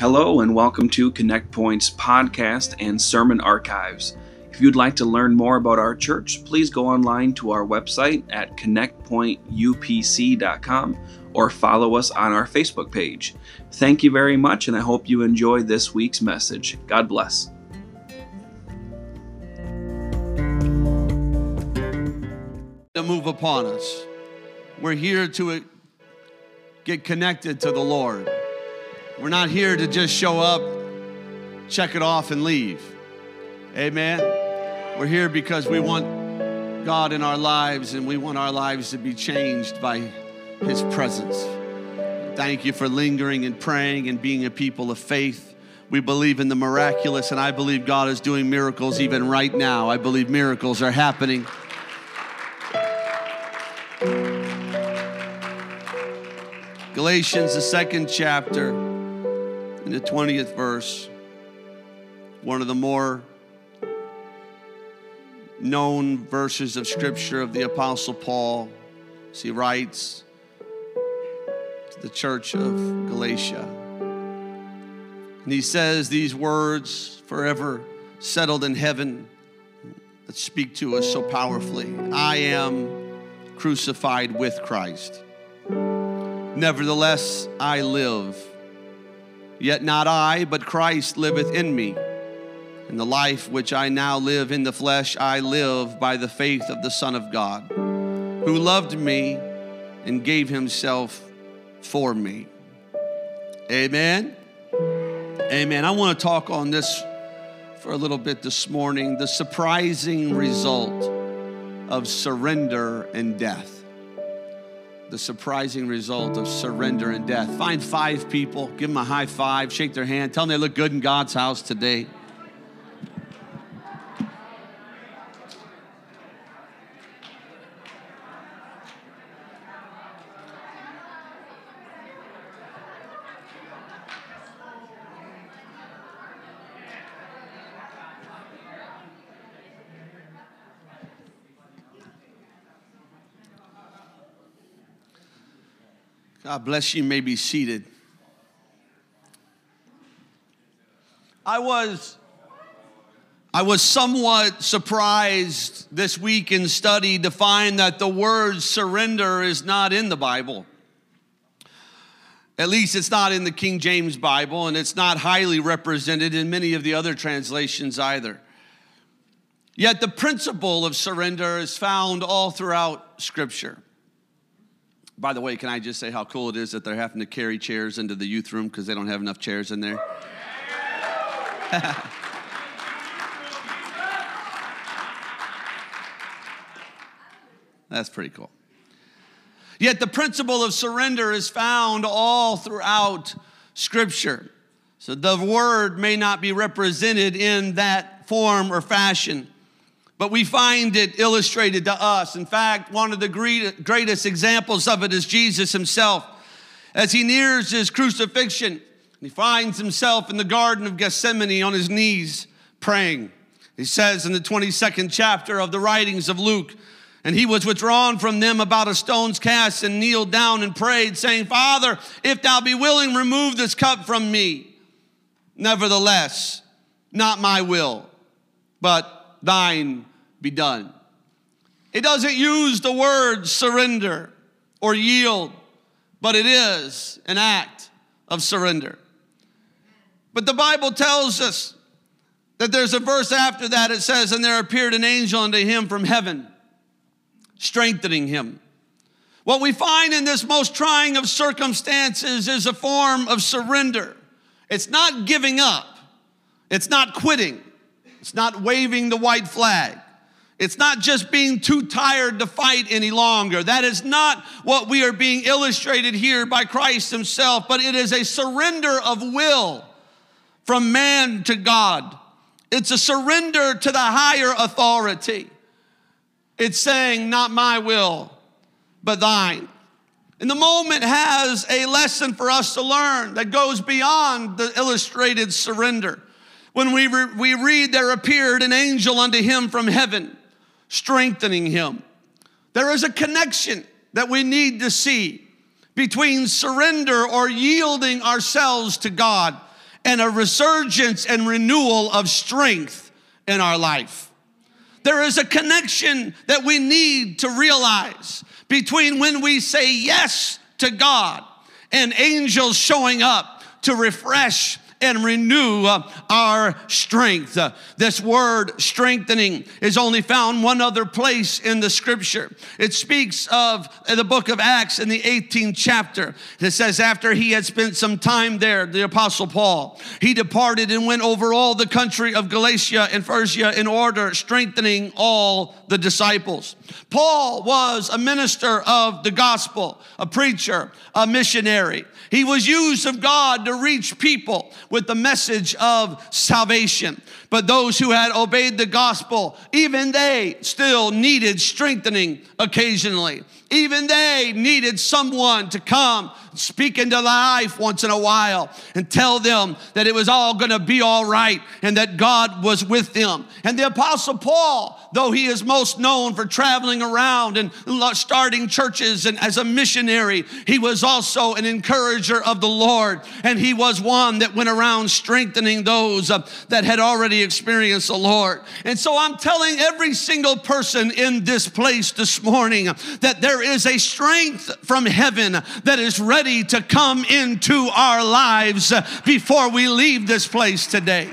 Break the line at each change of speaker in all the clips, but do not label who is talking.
Hello, and welcome to Connect Point's podcast and sermon archives. If you'd like to learn more about our church, please go online to our website at connectpointupc.com or follow us on our Facebook page. Thank you very much, and I hope you enjoy this week's message. God bless.
To move upon us. We're here to get connected to the Lord. We're not here to just show up, check it off, and leave. Amen. We're here because we want God in our lives and we want our lives to be changed by His presence. Thank you for lingering and praying and being a people of faith. We believe in the miraculous, and I believe God is doing miracles even right now. I believe miracles are happening. Galatians, the second chapter, in the 20th verse, one of the more known verses of scripture of the Apostle Paul, as he writes to the church of Galatia. And he says these words, forever settled in heaven, that speak to us so powerfully I am crucified with Christ. Nevertheless, I live. Yet not I, but Christ liveth in me. And the life which I now live in the flesh, I live by the faith of the Son of God, who loved me and gave himself for me. Amen. Amen. I want to talk on this for a little bit this morning the surprising result of surrender and death the surprising result of surrender and death. Find five people, give them a high five, shake their hand, tell them they look good in God's house today. God bless you. you may be seated. I was I was somewhat surprised this week in study to find that the word surrender is not in the Bible. At least it's not in the King James Bible, and it's not highly represented in many of the other translations either. Yet the principle of surrender is found all throughout Scripture. By the way, can I just say how cool it is that they're having to carry chairs into the youth room because they don't have enough chairs in there? That's pretty cool. Yet the principle of surrender is found all throughout Scripture. So the word may not be represented in that form or fashion, but we find it illustrated to us. In fact, one of the greatest examples of it is Jesus himself. As he nears his crucifixion, he finds himself in the Garden of Gethsemane on his knees praying. He says in the 22nd chapter of the writings of Luke, and he was withdrawn from them about a stone's cast and kneeled down and prayed, saying, Father, if thou be willing, remove this cup from me. Nevertheless, not my will, but thine be done. It doesn't use the word surrender or yield, but it is an act of surrender. But the Bible tells us that there's a verse after that. It says, And there appeared an angel unto him from heaven, strengthening him. What we find in this most trying of circumstances is a form of surrender. It's not giving up, it's not quitting, it's not waving the white flag. It's not just being too tired to fight any longer. That is not what we are being illustrated here by Christ Himself, but it is a surrender of will from man to God. It's a surrender to the higher authority. It's saying, Not my will, but thine. And the moment has a lesson for us to learn that goes beyond the illustrated surrender. When we, re- we read, There appeared an angel unto him from heaven strengthening him. There is a connection that we need to see between surrender or yielding ourselves to God and a resurgence and renewal of strength in our life. There is a connection that we need to realize between when we say yes to God and angels showing up to refresh and renew uh, our strength. Uh, this word strengthening is only found one other place in the scripture. It speaks of the book of Acts in the 18th chapter. It says, After he had spent some time there, the apostle Paul, he departed and went over all the country of Galatia and Phrygia in order, strengthening all the disciples. Paul was a minister of the gospel, a preacher, a missionary. He was used of God to reach people with the message of salvation. But those who had obeyed the gospel, even they still needed strengthening occasionally. Even they needed someone to come speak into life once in a while and tell them that it was all going to be all right and that God was with them. And the Apostle Paul, though he is most known for traveling around and starting churches and as a missionary, he was also an encourager of the Lord. And he was one that went around strengthening those uh, that had already experienced the Lord. And so I'm telling every single person in this place this morning that there is a strength from heaven that is ready to come into our lives before we leave this place today.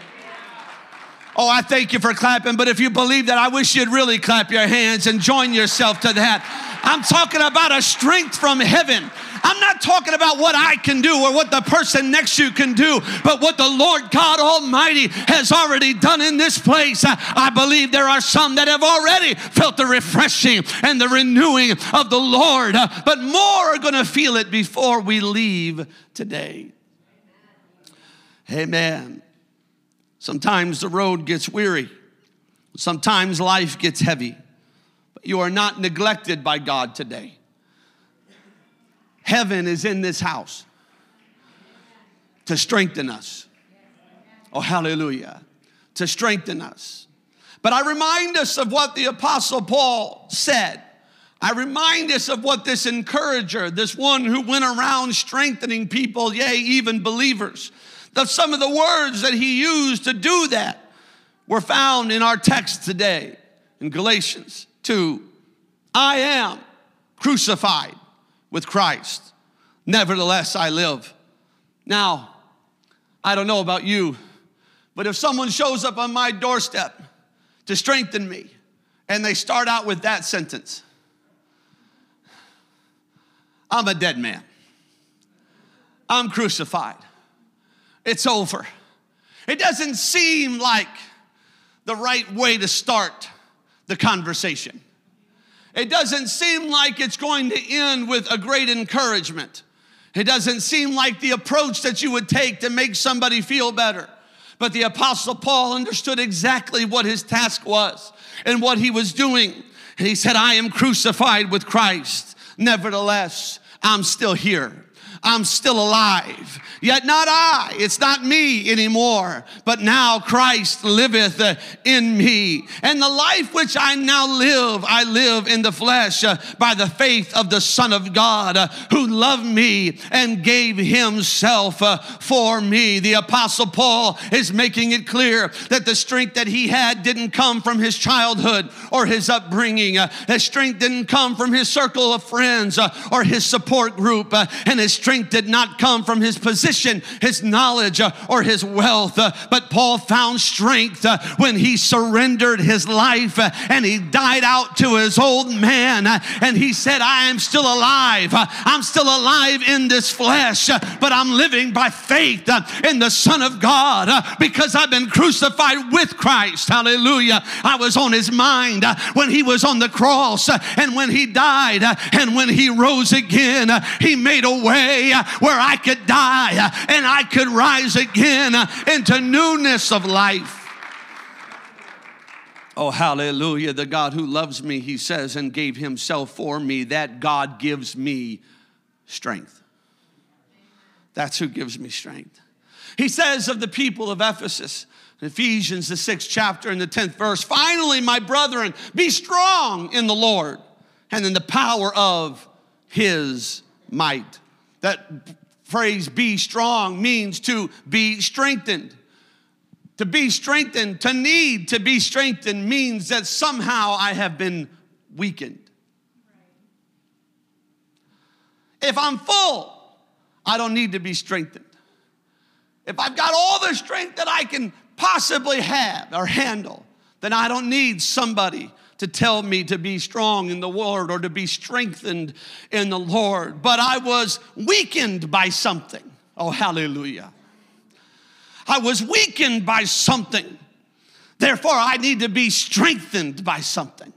Oh, I thank you for clapping, but if you believe that, I wish you'd really clap your hands and join yourself to that. I'm talking about a strength from heaven. I'm not talking about what I can do or what the person next to you can do, but what the Lord God Almighty has already done in this place. I believe there are some that have already felt the refreshing and the renewing of the Lord, but more are going to feel it before we leave today. Amen. Sometimes the road gets weary. Sometimes life gets heavy. But you are not neglected by God today. Heaven is in this house to strengthen us. Oh, hallelujah. To strengthen us. But I remind us of what the Apostle Paul said. I remind us of what this encourager, this one who went around strengthening people, yea, even believers, that some of the words that he used to do that were found in our text today in Galatians 2. I am crucified with Christ. Nevertheless, I live. Now, I don't know about you, but if someone shows up on my doorstep to strengthen me and they start out with that sentence, I'm a dead man. I'm crucified. It's over. It doesn't seem like the right way to start the conversation. It doesn't seem like it's going to end with a great encouragement. It doesn't seem like the approach that you would take to make somebody feel better. But the Apostle Paul understood exactly what his task was and what he was doing. And he said, I am crucified with Christ. Nevertheless, I'm still here. I'm still alive. Yet not I, it's not me anymore, but now Christ liveth uh, in me. And the life which I now live, I live in the flesh uh, by the faith of the Son of God uh, who loved me and gave himself for me. The Apostle Paul is making it clear that the strength that he had didn't come from his childhood or his upbringing. His strength didn't come from his circle of friends or his support group. And his strength did not come from his position, his knowledge, uh, or his wealth. Uh, but Paul found strength uh, when he surrendered his life uh, and he died out to his old man. Uh, and he said, I am still alive. Uh, I'm still alive in this flesh, but I'm living by faith in the Son of God because I've been crucified with Christ. Hallelujah. I was on his mind when he was on the cross and when he died and when he rose again. He made a way way uh, where I could die uh, and I could rise again uh, into newness of life. Oh, hallelujah. The God who loves me, he says, and gave himself for me, that God gives me strength. That's who gives me strength. He says of the people of Ephesus, Ephesians, the sixth chapter and the 10th verse, finally, my brethren, be strong in the Lord and in the power of his might that phrase be strong means to be strengthened. To be strengthened, to need to be strengthened means that somehow I have been weakened. If I'm full, I don't need to be strengthened. If I've got all the strength that I can possibly have or handle, then I don't need somebody to tell me to be strong in the Lord or to be strengthened in the Lord. But I was weakened by something. Oh, hallelujah. I was weakened by something. Therefore, I need to be strengthened by something.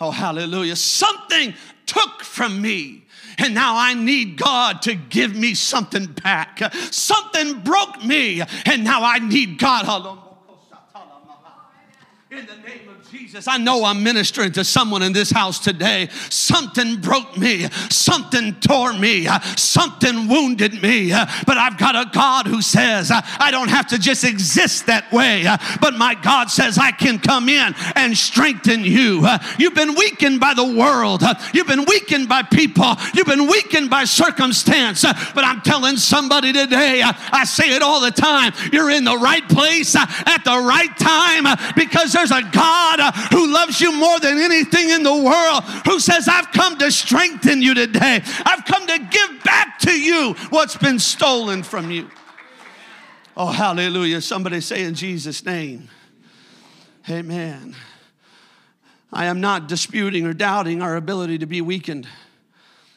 Oh, hallelujah. Something took from me. And now I need God to give me something back. Something broke me, and now I need God. In the name of Jesus, I know I'm ministering to someone in this house today. Something broke me, something tore me, something wounded me. But I've got a God who says I don't have to just exist that way, but my God says I can come in and strengthen you. You've been weakened by the world, you've been weakened by people, you've been weakened by circumstance. But I'm telling somebody today, I say it all the time you're in the right place at the right time because there's a God uh, who loves you more than anything in the world, who says, I've come to strengthen you today. I've come to give back to you what's been stolen from you. Oh, hallelujah. Somebody say in Jesus' name, Amen. I am not disputing or doubting our ability to be weakened.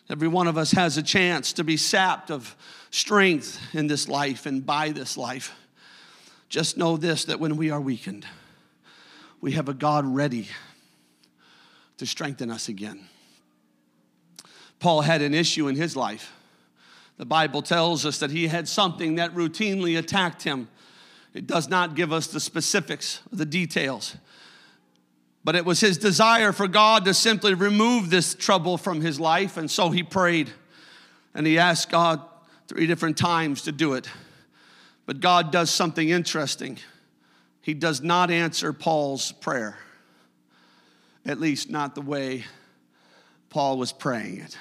Every one of us has a chance to be sapped of strength in this life and by this life. Just know this that when we are weakened, we have a God ready to strengthen us again. Paul had an issue in his life. The Bible tells us that he had something that routinely attacked him. It does not give us the specifics, the details. But it was his desire for God to simply remove this trouble from his life, and so he prayed. And he asked God three different times to do it. But God does something interesting he does not answer Paul's prayer, at least not the way Paul was praying it.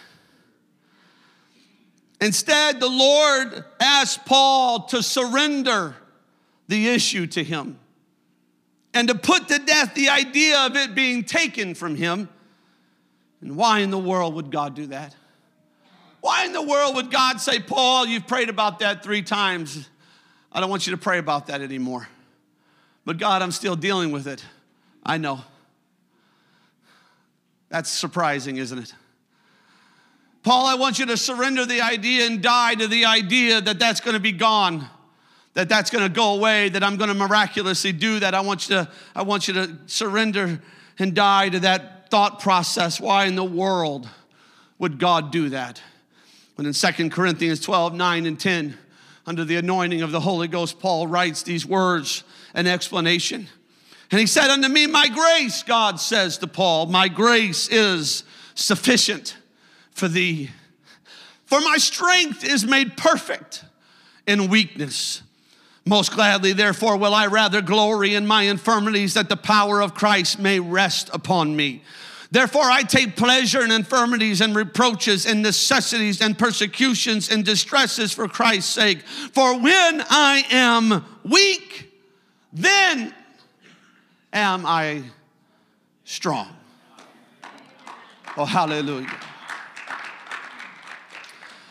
Instead, the Lord asked Paul to surrender the issue to him and to put to death the idea of it being taken from him. And why in the world would God do that? Why in the world would God say, Paul, you've prayed about that three times. I don't want you to pray about that anymore. But God, I'm still dealing with it. I know. That's surprising, isn't it? Paul, I want you to surrender the idea and die to the idea that that's going to be gone, that that's going to go away, that I'm going to miraculously do that. I want you to, I want you to surrender and die to that thought process. Why in the world would God do that? When in 2 Corinthians 12, 9 and 10, under the anointing of the Holy Ghost, Paul writes these words an explanation. And he said unto me, My grace, God says to Paul, my grace is sufficient for thee. For my strength is made perfect in weakness. Most gladly, therefore, will I rather glory in my infirmities that the power of Christ may rest upon me. Therefore, I take pleasure in infirmities and reproaches and necessities and persecutions and distresses for Christ's sake. For when I am weak, then am I strong. Oh, hallelujah.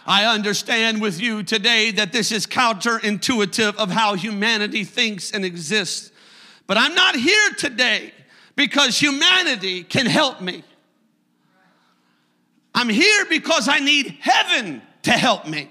I understand with you today that this is counterintuitive of how humanity thinks and exists. But I'm not here today because humanity can help me. I'm here because I need heaven to help me.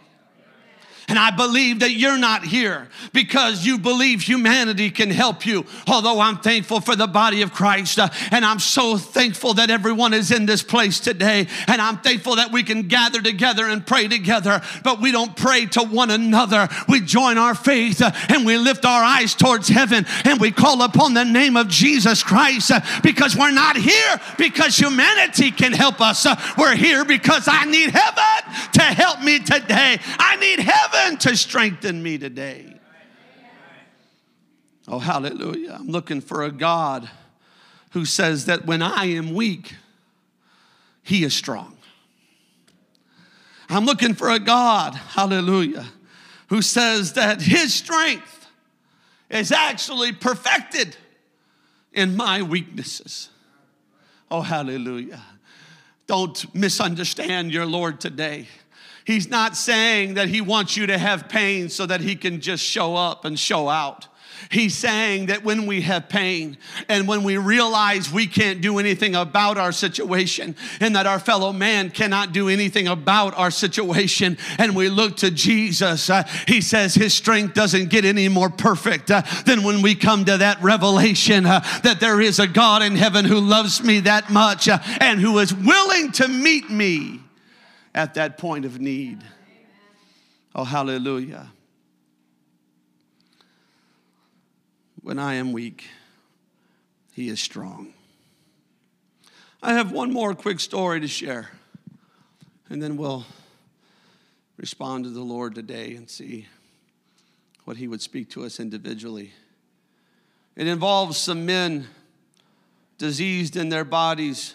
And I believe that you're not here because you believe humanity can help you. Although I'm thankful for the body of Christ, uh, and I'm so thankful that everyone is in this place today, and I'm thankful that we can gather together and pray together, but we don't pray to one another. We join our faith uh, and we lift our eyes towards heaven and we call upon the name of Jesus Christ uh, because we're not here because humanity can help us. Uh, we're here because I need heaven to help me today. I need heaven to strengthen me today. Oh, hallelujah. I'm looking for a God who says that when I am weak, he is strong. I'm looking for a God, hallelujah, who says that his strength is actually perfected in my weaknesses. Oh, hallelujah. Don't misunderstand your Lord today. He's not saying that he wants you to have pain so that he can just show up and show out. He's saying that when we have pain and when we realize we can't do anything about our situation and that our fellow man cannot do anything about our situation, and we look to Jesus, uh, he says his strength doesn't get any more perfect uh, than when we come to that revelation uh, that there is a God in heaven who loves me that much uh, and who is willing to meet me at that point of need. Oh, hallelujah. When I am weak, he is strong. I have one more quick story to share, and then we'll respond to the Lord today and see what he would speak to us individually. It involves some men diseased in their bodies,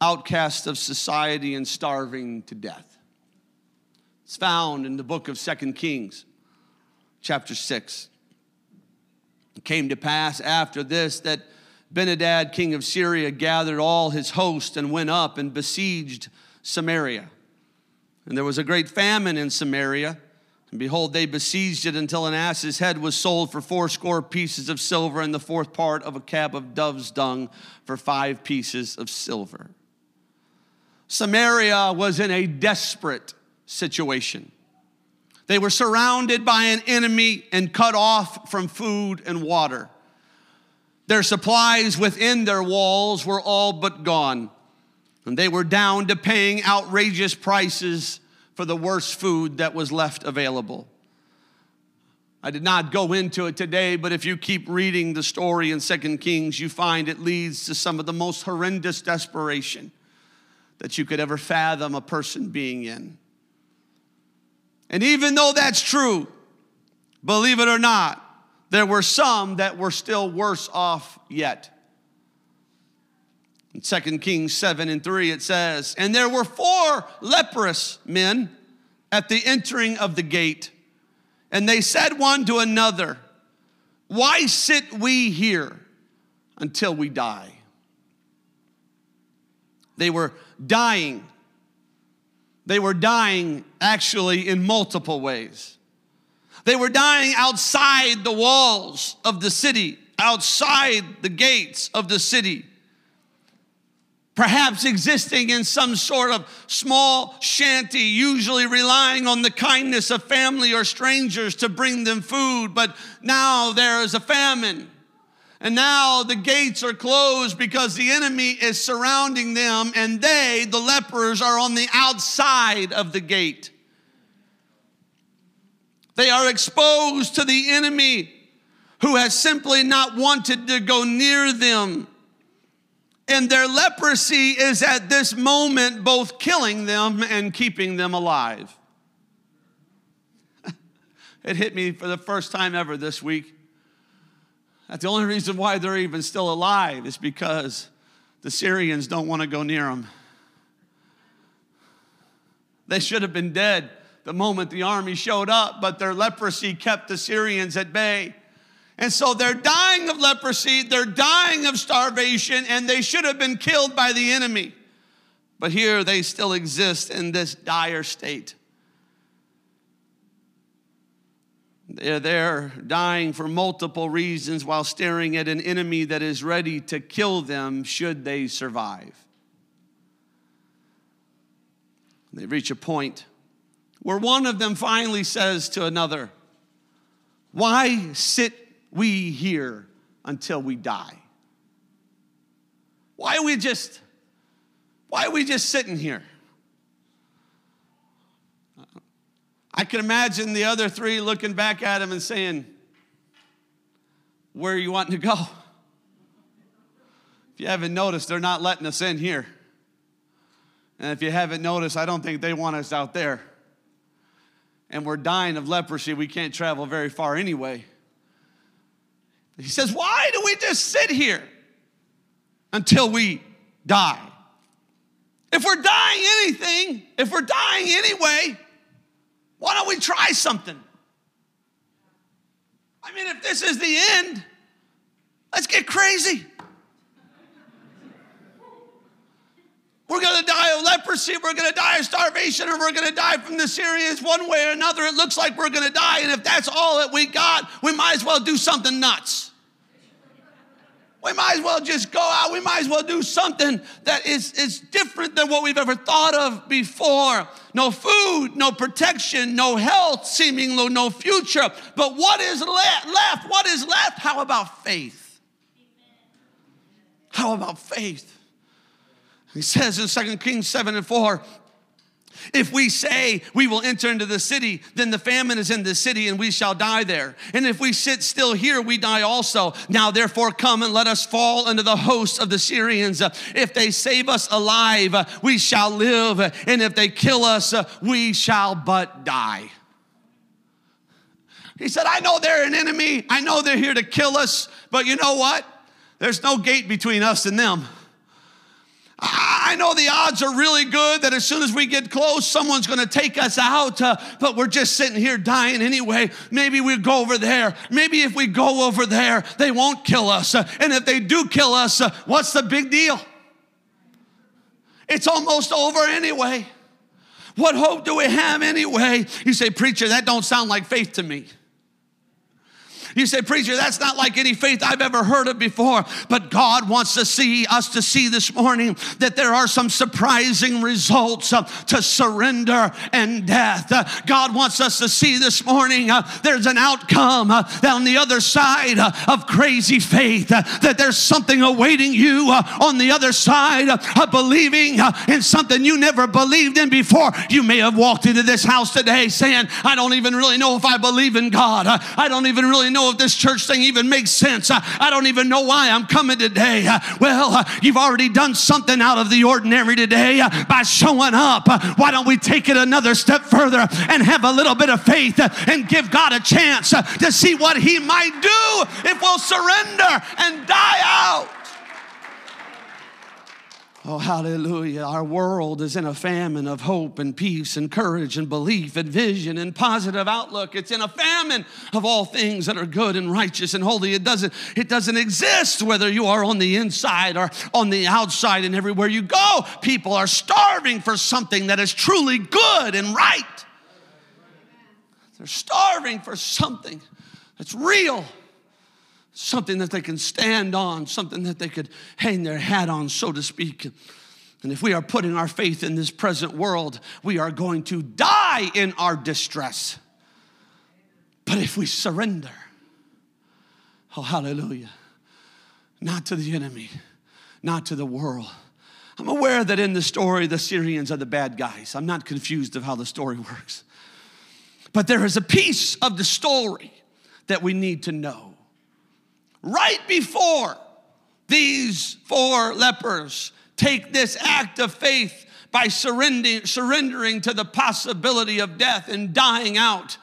outcast of society, and starving to death. It's found in the book of Second Kings, chapter 6. It came to pass after this that Benhadad, king of Syria, gathered all his host and went up and besieged Samaria. And there was a great famine in Samaria. And behold, they besieged it until an ass's head was sold for fourscore pieces of silver, and the fourth part of a cab of dove's dung for five pieces of silver. Samaria was in a desperate situation. They were surrounded by an enemy and cut off from food and water. Their supplies within their walls were all but gone. And they were down to paying outrageous prices for the worst food that was left available. I did not go into it today, but if you keep reading the story in Second Kings, you find it leads to some of the most horrendous desperation that you could ever fathom a person being in. And even though that's true, believe it or not, there were some that were still worse off yet. In 2 Kings 7 and 3, it says, And there were four leprous men at the entering of the gate. And they said one to another, Why sit we here until we die? They were dying they were dying actually in multiple ways. They were dying outside the walls of the city, outside the gates of the city. Perhaps existing in some sort of small shanty, usually relying on the kindness of family or strangers to bring them food, but now there is a famine. And now the gates are closed because the enemy is surrounding them, and they, the lepers, are on the outside of the gate. They are exposed to the enemy who has simply not wanted to go near them. And their leprosy is at this moment both killing them and keeping them alive. it hit me for the first time ever this week. That's the only reason why they're even still alive is because the Syrians don't want to go near them. They should have been dead the moment the army showed up, but their leprosy kept the Syrians at bay. And so they're dying of leprosy, they're dying of starvation, and they should have been killed by the enemy. But here they still exist in this dire state. They're there dying for multiple reasons while staring at an enemy that is ready to kill them should they survive. They reach a point where one of them finally says to another, Why sit we here until we die? Why are we just, why are we just sitting here? I can imagine the other three looking back at him and saying, Where are you wanting to go? If you haven't noticed, they're not letting us in here. And if you haven't noticed, I don't think they want us out there. And we're dying of leprosy. We can't travel very far anyway. He says, Why do we just sit here until we die? If we're dying anything, if we're dying anyway, why don't we try something? I mean, if this is the end, let's get crazy. We're gonna die of leprosy, we're gonna die of starvation, or we're gonna die from the Syrians one way or another. It looks like we're gonna die, and if that's all that we got, we might as well do something nuts. We might as well just go out. We might as well do something that is, is different than what we've ever thought of before. No food, no protection, no health, seemingly no future. But what is le- left? What is left? How about faith? How about faith? He says in 2 Kings 7 and 4, if we say we will enter into the city, then the famine is in the city and we shall die there. And if we sit still here, we die also. Now, therefore, come and let us fall under the host of the Syrians. If they save us alive, we shall live. And if they kill us, we shall but die. He said, I know they're an enemy. I know they're here to kill us. But you know what? There's no gate between us and them. I know the odds are really good that as soon as we get close, someone's going to take us out, uh, but we're just sitting here dying anyway. Maybe we go over there. Maybe if we go over there, they won't kill us. Uh, and if they do kill us, uh, what's the big deal? It's almost over anyway. What hope do we have anyway? You say, Preacher, that don't sound like faith to me. You say, Preacher, that's not like any faith I've ever heard of before. But God wants to see us to see this morning that there are some surprising results uh, to surrender and death. Uh, God wants us to see this morning uh, there's an outcome uh, on the other side uh, of crazy faith, uh, that there's something awaiting you on the other side of believing in something you never believed in before. You may have walked into this house today saying, I don't even really know if I believe in God. I don't even really know if this church thing even makes sense. I, I don't even know why I'm coming today. Uh, well, uh, you've already done something out of the ordinary today uh, by showing up. Why don't we take it another step further and have a little bit of faith and give God a chance to see what He might do if we'll surrender and die out? Oh, hallelujah. Our world is in a famine of hope and peace and courage and belief and vision and positive outlook. It's in a famine of all things that are good and righteous and holy. It doesn't, it doesn't exist whether you are on the inside or on the outside and everywhere you go. People are starving for something that is truly good and right. They're starving for something that's real something that they can stand on, something that they could hang their hat on, so to speak. And if we are putting our faith in this present world, we are going to die in our distress. But if we surrender, oh, hallelujah, not to the enemy, not to the world. I'm aware that in the story, the Syrians are the bad guys. I'm not confused of how the story works. But there is a piece of the story that we need to know right before these four lepers take this act of faith by surrendering, surrendering to the possibility of death and dying out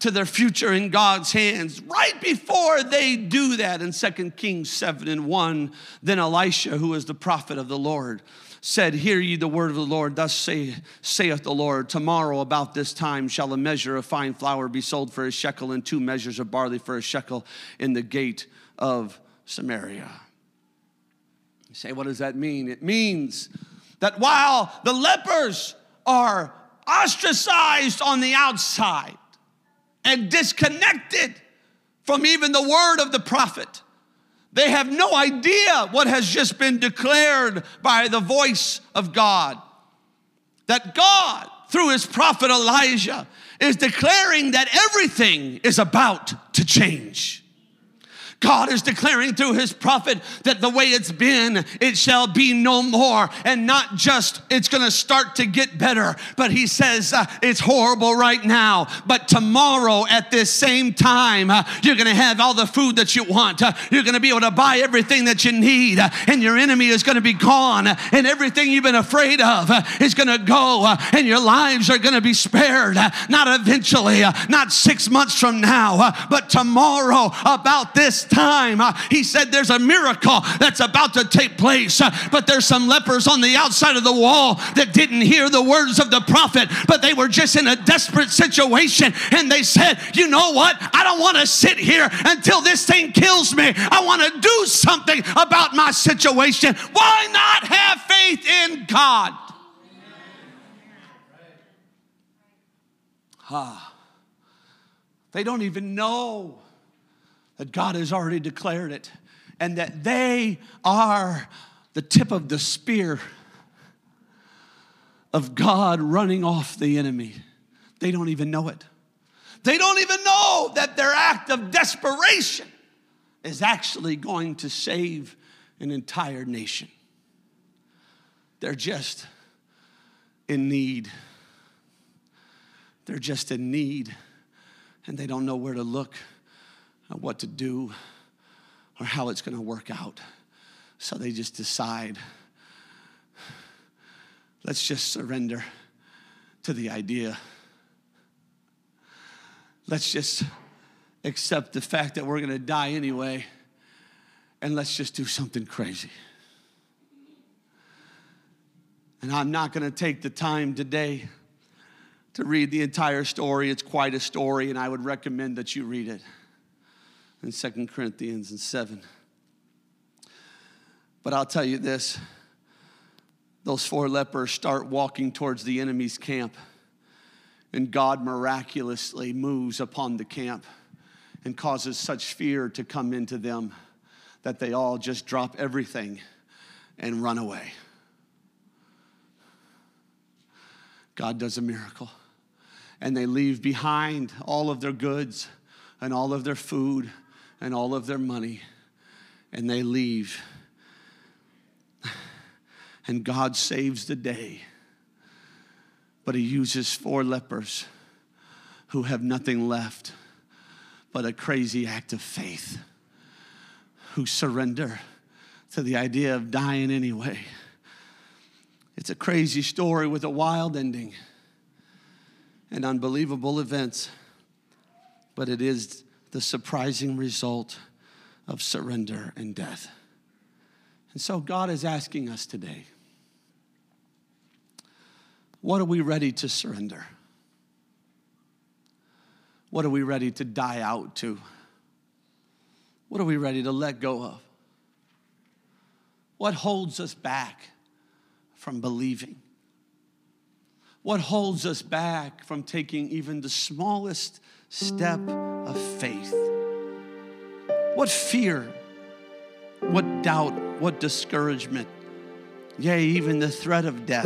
to their future in God's hands. Right before they do that in 2 Kings 7 and 1, then Elisha, who is the prophet of the Lord, said, Hear ye the word of the Lord. Thus say, saith the Lord, Tomorrow about this time shall a measure of fine flour be sold for a shekel, and two measures of barley for a shekel in the gate of Samaria. You say, What does that mean? It means that while the lepers are ostracized on the outside and disconnected from even the word of the prophet, they have no idea what has just been declared by the voice of God. That God, through his prophet Elijah, is declaring that everything is about to change. God is declaring through his prophet that the way it's been, it shall be no more. And not just it's gonna start to get better, but he says uh, it's horrible right now. But tomorrow at this same time, uh, you're gonna have all the food that you want. Uh, you're gonna be able to buy everything that you need, uh, and your enemy is gonna be gone, uh, and everything you've been afraid of uh, is gonna go, and your lives are gonna be spared. not eventually, not six months from now, but tomorrow about this time. Uh, he said, There's a miracle that's about to take place, uh, but there's some lepers on the outside of the wall that didn't hear the words of the prophet, but they were just in a desperate situation. And they said, You know what? I don't want to sit here until this thing kills me. I want to do something about my situation. Why not have faith in God? Ah. They don't even know that God has already declared it and that they are the tip of the spear of God running off the enemy. They don't even know it. They don't even know that their act of desperation is actually going to save an entire nation. They're just in need. They're just in need and they don't know where to look or what to do or how it's going to work out. So they just decide let's just surrender to the idea. Let's just accept the fact that we're going to die anyway, and let's just do something crazy. And I'm not going to take the time today to read the entire story. It's quite a story, and I would recommend that you read it in Second Corinthians and 7. But I'll tell you this those four lepers start walking towards the enemy's camp, and God miraculously moves upon the camp and causes such fear to come into them that they all just drop everything and run away. God does a miracle and they leave behind all of their goods and all of their food and all of their money, and they leave. And God saves the day. But He uses four lepers who have nothing left but a crazy act of faith, who surrender to the idea of dying anyway. It's a crazy story with a wild ending and unbelievable events, but it is the surprising result of surrender and death. And so God is asking us today what are we ready to surrender? What are we ready to die out to? What are we ready to let go of? What holds us back from believing? What holds us back from taking even the smallest step of faith? What fear? What doubt? What discouragement? Yea, even the threat of death.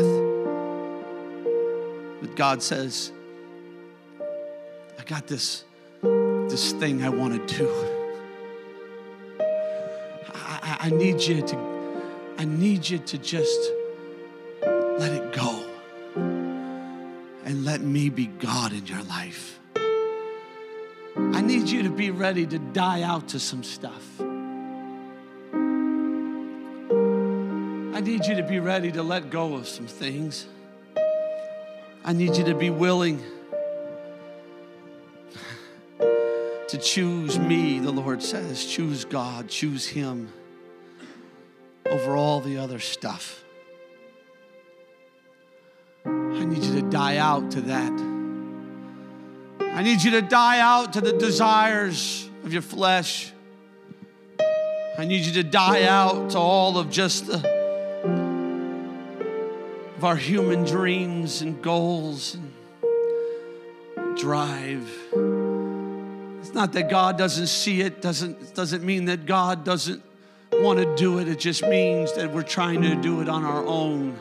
But God says, I got this, this thing I want to do. I, I need you to, I need you to just let it go and let me be God in your life. I need you to be ready to die out to some stuff. I need you to be ready to let go of some things. I need you to be willing to choose me, the Lord says. Choose God, choose Him over all the other stuff. I need you to die out to that. I need you to die out to the desires of your flesh. I need you to die out to all of just the of our human dreams and goals and drive. It's not that God doesn't see it, doesn't, doesn't mean that God doesn't want to do it. It just means that we're trying to do it on our own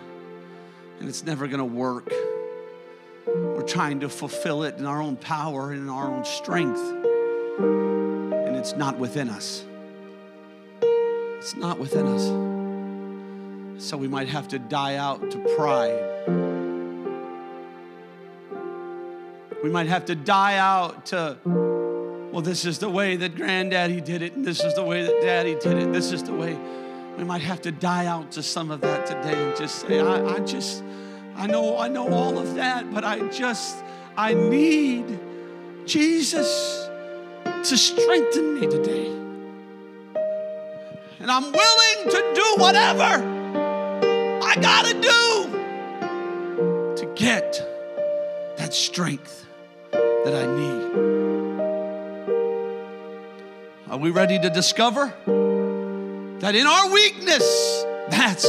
and it's never going to work. Trying to fulfill it in our own power and in our own strength, and it's not within us. It's not within us. So we might have to die out to pride. We might have to die out to, well, this is the way that granddaddy did it, and this is the way that daddy did it, this is the way. We might have to die out to some of that today and just say, I, I just, I know, I know all of that, but I just, I need Jesus to strengthen me today. And I'm willing to do whatever I gotta do to get that strength that I need. Are we ready to discover that in our weakness, that's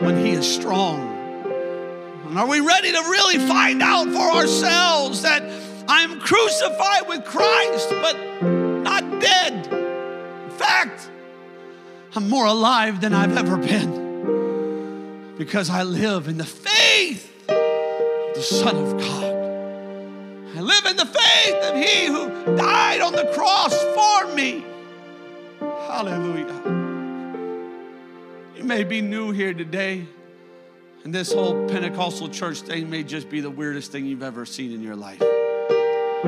when He is strong? And are we ready to really find out for ourselves that I'm crucified with Christ, but not dead? In fact, I'm more alive than I've ever been because I live in the faith of the Son of God. I live in the faith of He who died on the cross for me. Hallelujah. You may be new here today, and this whole Pentecostal church thing may just be the weirdest thing you've ever seen in your life.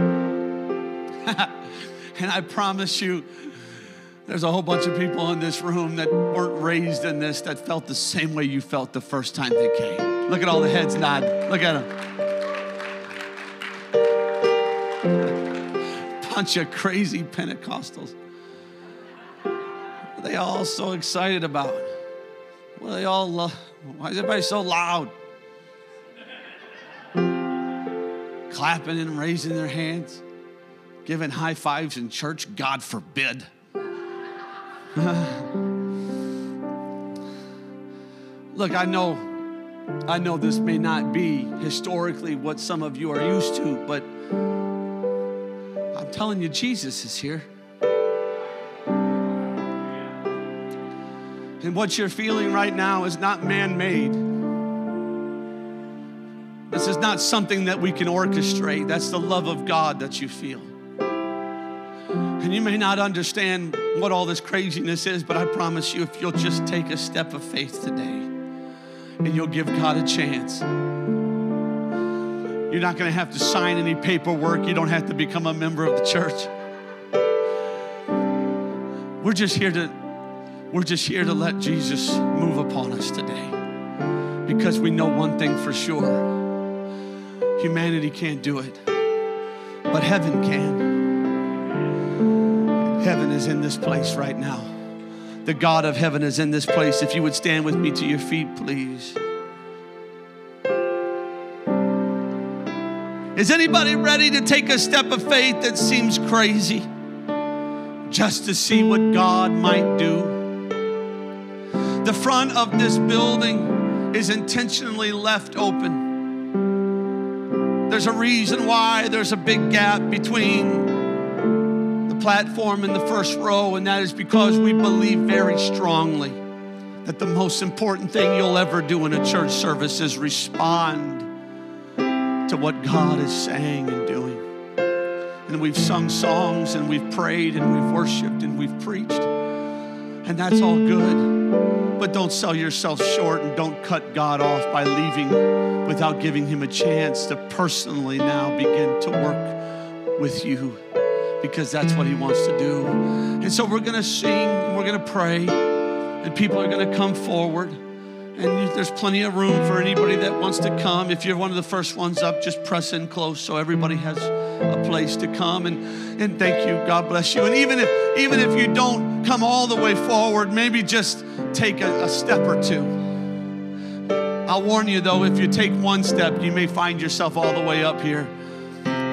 and I promise you, there's a whole bunch of people in this room that weren't raised in this that felt the same way you felt the first time they came. Look at all the heads nod. Look at them. Bunch of crazy Pentecostals. What are they all so excited about? Are they all lo- Why is everybody so loud? Clapping and raising their hands, giving high fives in church, God forbid. Look, I know, I know this may not be historically what some of you are used to, but I'm telling you, Jesus is here. And what you're feeling right now is not man made. This is not something that we can orchestrate. That's the love of God that you feel. And you may not understand what all this craziness is, but I promise you, if you'll just take a step of faith today and you'll give God a chance, you're not going to have to sign any paperwork. You don't have to become a member of the church. We're just here to we're just here to let Jesus move upon us today. Because we know one thing for sure. Humanity can't do it, but heaven can. Heaven is in this place right now. The God of heaven is in this place. If you would stand with me to your feet, please. Is anybody ready to take a step of faith that seems crazy just to see what God might do? The front of this building is intentionally left open. There's a reason why there's a big gap between the platform and the first row, and that is because we believe very strongly that the most important thing you'll ever do in a church service is respond to what God is saying and doing. And we've sung songs and we've prayed and we've worshiped and we've preached. And that's all good. But don't sell yourself short and don't cut God off by leaving without giving Him a chance to personally now begin to work with you because that's what He wants to do. And so we're to sing, we're to pray, and people are to come forward. And there's plenty of room for anybody that wants to come. If you're one of the first ones up, just press in close so everybody has a place to come. And, and thank you. God bless you. And even if even if you don't come all the way forward, maybe just take a, a step or two. I'll warn you though, if you take one step, you may find yourself all the way up here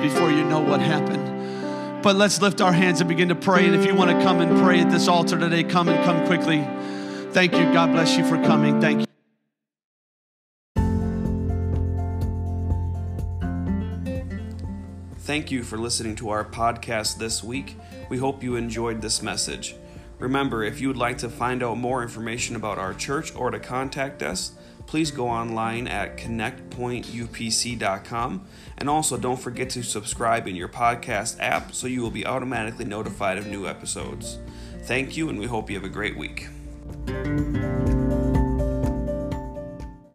before you know what happened. But let's lift our hands and begin to pray. And if you want to come and pray at this altar today, come and come quickly. Thank you. God bless you for coming. Thank you.
Thank you for listening to our podcast this week. We hope you enjoyed this message. Remember, if you would like to find out more information about our church or to contact us, please go online at connectpointupc.com. And also, don't forget to subscribe in your podcast app so you will be automatically notified of new episodes. Thank you, and we hope you have a great week.